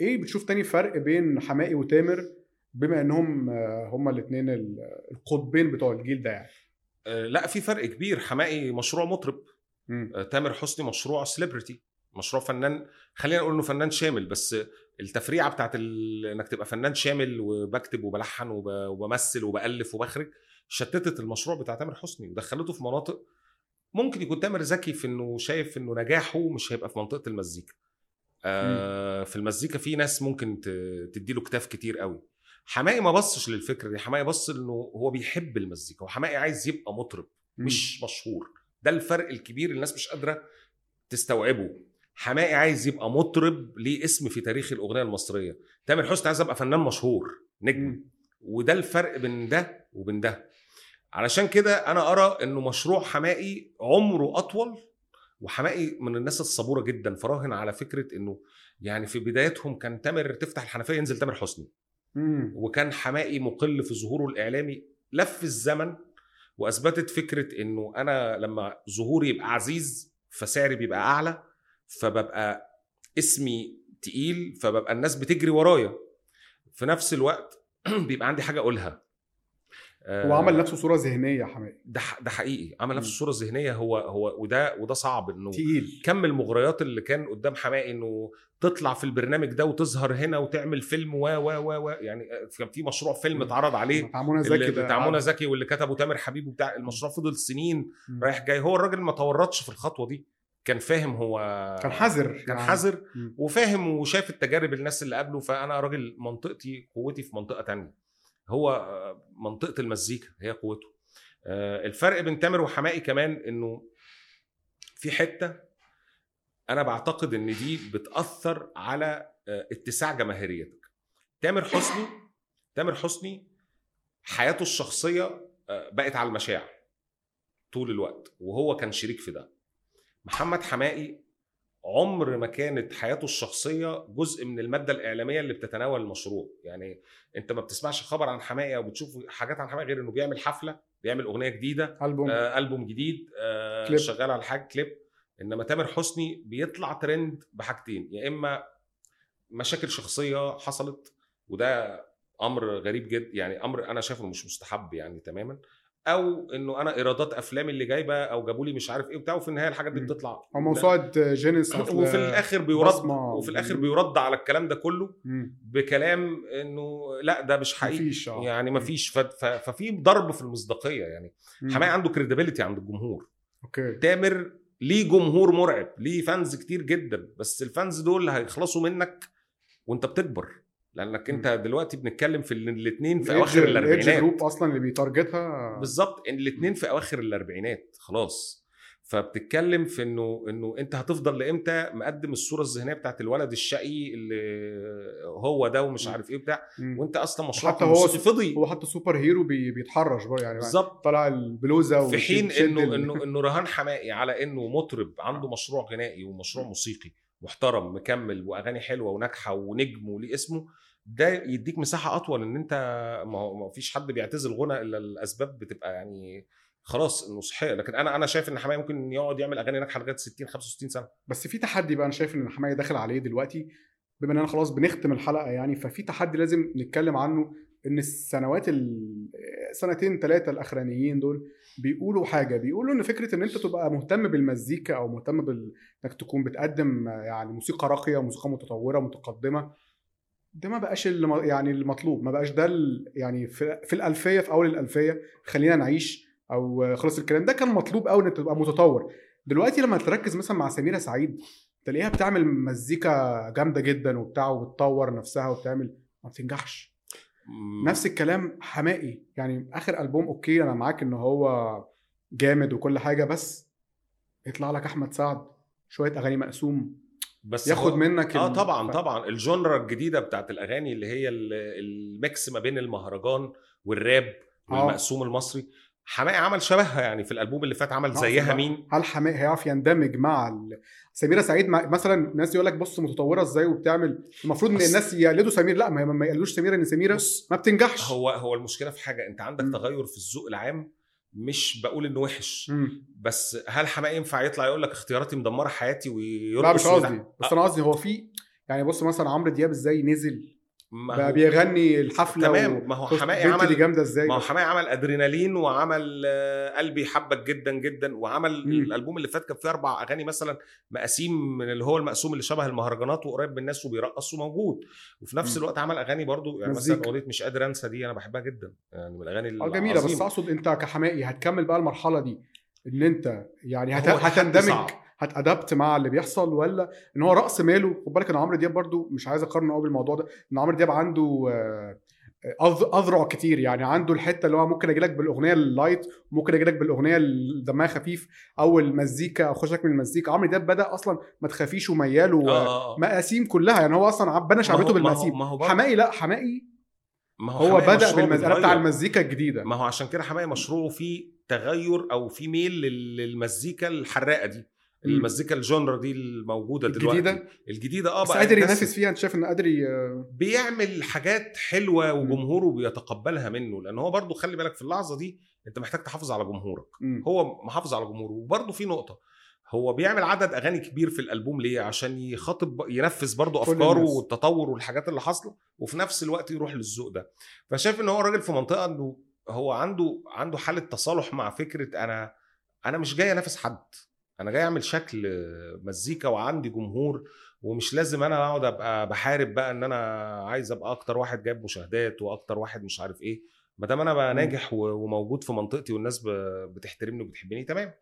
إيه بتشوف تاني فرق بين حماقي وتامر؟ بما إنهم آه، هما الاثنين القطبين بتوع الجيل ده يعني. آه، لا في فرق كبير. حماقي مشروع مطرب. مم. آه، تامر حسني مشروع سليبرتي مشروع فنان. خلينا نقول إنه فنان شامل بس التفريعة بتاعت ال... إنك تبقى فنان شامل وبكتب وبلحن وب... وبمثل وبألف وبخرج شتتت المشروع بتاع تامر حسني ودخلته في مناطق ممكن يكون تامر ذكي في إنه شايف إنه نجاحه مش هيبقى في منطقة المزيكا. آه في المزيكا في ناس ممكن تديله كتاف كتير قوي. حماقي ما بصش للفكره دي. حماقي بص إنه هو بيحب المزيكا وحماقي عايز يبقى مطرب مش مشهور. ده الفرق الكبير الناس مش قادرة تستوعبه. حماقي عايز يبقى مطرب ليه اسم في تاريخ الأغنية المصرية. تامر حسني عايز يبقى فنان مشهور نجم. مم. وده الفرق بين ده وبين ده. علشان كده أنا أرى إنه مشروع حماقي عمره أطول وحماقي من الناس الصبورة جدا فراهن على فكرة إنه يعني في بدايتهم كان تامر تفتح الحنفية ينزل تامر حسني. مم. وكان حماقي مقل في ظهوره الإعلامي لف الزمن وأثبتت فكرة إنه أنا لما ظهوري يبقى عزيز فسعري بيبقى أعلى فببقى اسمي تقيل فببقى الناس بتجري ورايا. في نفس الوقت بيبقى عندي حاجة أقولها. هو عمل نفسه صورة ذهنية يا حماقي ده ده حقيقي عمل نفسه مم. الصورة الذهنيه هو هو وده وده صعب إنه تقيل كم المغريات اللي كان قدام حماقي إنه تطلع في البرنامج ده وتظهر هنا وتعمل فيلم و و و و يعني كان في مشروع فيلم. اتعرض عليه بتاع منى زكي بتاع منى زكي واللي كتبه تامر حبيب وبتاع المشروع فضل سنين مم. رايح جاي هو الراجل ما تورطش في الخطوة دي كان فاهم هو كان حذر كان يعني. حذر. وفاهم وشاف التجارب الناس اللي قبله فأنا راجل منطقتي قوتي في منطقة تانية هو آه، منطقة المزيكا هي قوته. آه، الفرق بين تامر وحماقي كمان إنه في حتة أنا بعتقد إن دي بتأثر على آه، اتساع جماهيريتك. تامر حسني تامر حسني حياته الشخصية بقت على المشاع طول الوقت وهو كان شريك في ده. محمد حماقي عمر ما كانت حياته الشخصية جزء من المادة الإعلامية اللي بتتناول المشروع. يعني أنت ما بتسمعش خبر عن حماقي أو بتشوف حاجات عن حماقي غير إنه بيعمل حفلة بيعمل أغنية جديدة ألبوم. آه ألبوم جديد آه كليب. شغال على حاجة كليب. إنما تامر حسني بيطلع ترند بحاجتين يا إما مشاكل شخصية حصلت وده أمر غريب جدا يعني أمر أنا شايفه مش مستحب يعني تماما أو إنه أنا إيرادات افلامي اللي جايبة أو جابوا لي مش عارف إيه وبتاع وفي النهاية الحاجات دي. بتطلع. أو موسوعة جينيس وفي الآخر بيرد. وفي الآخر بيرد على الكلام ده كله. بكلام إنه لا ده مش حقيقي. مفيش آه. يعني مفيش. ففي ضرب في المصداقية يعني. حماقي عنده credibility عند الجمهور. okay. تامر ليه جمهور مرعب ليه fans كتير جدا بس ال fans دول هيخلصوا منك وأنت بتكبر. لأنك أنت دلوقتي بنتكلم في الاثنين في أواخر الأربعينات. group أصلا اللي بي target ها بالظبط الاثنين في أواخر الأربعينات خلاص. فبتتكلم في انه إنه أنت هتفضل لإمتى؟ مقدم الصورة الذهنية بتاعت الولد الشقي اللي هو ده ومش. عارف إيه بتاع. وأنت أصلا مشروعك حتى هو فضي. هو حتى super hero بي بيتحرش برضه يعني بالظبط. طلع البلوزة في حين انه انه إنه رهان حماقي على إنه مطرب عنده مشروع غنائي ومشروع موسيقي محترم مكمل وأغاني حلوة وناجحة ونجم وليه اسمه ده يديك مساحة أطول إن أنت ما هو ما فيش حد بيعتزل غنى إلا لأسباب بتبقى يعني خلاص إنه صحية. لكن أنا أنا شايف إن حماقي ممكن يقعد يعمل أغاني ناجحة لغاية 60 65 سنة. بس في تحدي بقى أنا شايف إن حماية داخل عليه دلوقتي بما اننا خلاص بنختم الحلقة يعني ففي تحدي لازم نتكلم عنه إن السنوات السنتين ثلاثة الأخرانيين دول بيقولوا حاجة. بيقولوا إن فكرة إن أنت تبقى مهتم بالمزيكا أو مهتم بال... إنك تكون بتقدم يعني موسيقى راقية موسيقى متطورة متقدمة ده ما بقاش. يعني المطلوب ما بقاش ده. يعني في... في الألفية في أول الألفية خلينا نعيش أو خلاص الكلام ده كان مطلوب قوي انك تبقى متطور دلوقتي لما تركز مثلا مع سميرة سعيد تلاقيها بتعمل مزيكا جامدة جدا وبتاع وبتطور نفسها وبتعمل ما بتنجحش نفس الكلام حماقي يعني آخر ألبوم okay أنا معاك إن هو جامد وكل حاجة بس يطلع لك أحمد سعد شوية أغاني مقسوم بس ياخد هو- منك آه طبعا طبعا ال genre الجديدة بتاعت الأغاني اللي هي ال- ال mix ما بين المهرجان والراب آه. والمقسوم المصري حماقي عمل شبهها يعني في الألبوم اللي فات عمل زيها بقى. مين هل حماقي هيعرف يندمج مع ال... سميرة سعيد مع... مثلا ناس يقول لك بص متطورة إزاي وبتعمل المفروض إن الناس يقلدوا سمير لا ما ما يقلدوش سميرة إن سميرة بص ما بتنجحش هو هو المشكلة في حاجة أنت عندك مم. تغير في الذوق العام مش بقول إنه وحش مم. بس هل حماقي ينفع يطلع يقول لك اختياراتي مدمرة حياتي لا ويرقص مش قصدي؟ بس أنا قصدي هو في يعني بص مثلا عمرو دياب إزاي نزل ما بقى بيغني الحفلة تمام ما هو حماقي دي عمل جامدة إزاي ما هو حماقي عمل أدرينالين وعمل آه، قلبي حبك جدا جدا وعمل مم. الألبوم اللي فات كان فيه أربع أغاني مثلا مقاسيم من اللي هو المقسوم اللي شبه المهرجانات وقريب من الناس وبيرقص وموجود وفي نفس مم. الوقت عمل أغاني برضو يعني مثلا مزيكا. أغنية مش قادر أنسى دي أنا بحبها جدا يعني من الأغاني آه جميلة بس. أقصد أنت كحمائي هتكمل بقى المرحلة دي إن أنت يعني هت... هتندمج صعب. هتأدبت مع اللي بيحصل ولا إن هو رأس ماله خد بالك إن عمرو دياب برضو مش عايز أقارنه قوي بالموضوع ده إن عمرو دياب عنده آه، أذرع كتير يعني عنده الحتة اللي هو ممكن أجي لك بالأغنية اللايت ممكن أجي لك بالأغنية اللي دمها خفيف أو المزيكا أو خشك من المزيكا عمرو دياب بدأ أصلا ما تخافيش ومياله آه، آه. مقاسيم كلها يعني هو أصلا بنى شعبيته هو- بالمقاسيم هو حمائي لا حمائي ما هو حماقي بدأ بالمزيكا بتاع. المزيكا الجديدة ما هو عشان كده حماقي مشروعه فيه تغير أو في ميل لل- للمزيكا الحراقة دي. المزيكا الجونرا دي الموجودة الجديدة؟ دلوقتي الجديدة آه بس قادر ينافس فيها أنت شايف إن قادر. بيعمل حاجات حلوة. وجمهوره بيتقبلها منه لأن هو برضو خلي بالك في اللحظة دي أنت محتاج تحافظ على جمهورك مم. هو محافظ على جمهوره وبرضو في نقطة هو بيعمل عدد أغاني كبير في الألبوم ليه عشان يخاطب ينفذ برضو كل أفكاره. والتطور والحاجات اللي حاصلة وفي نفس الوقت يروح للذوق ده فشايف إن هو راجل في منطقة إنه هو عنده عنده حالة تصالح مع فكرة أنا أنا مش جاي أنافس حد أنا جاي أعمل شكل مزيكا وعندي جمهور ومش لازم أنا أقعد أبقى بحارب بقى إن أنا عايز أبقى أكتر واحد جايب مشاهدات وأكتر واحد مش عارف إيه ما دام أنا بقى. ناجح وموجود في منطقتي والناس بتحترمني وبتحبني تمام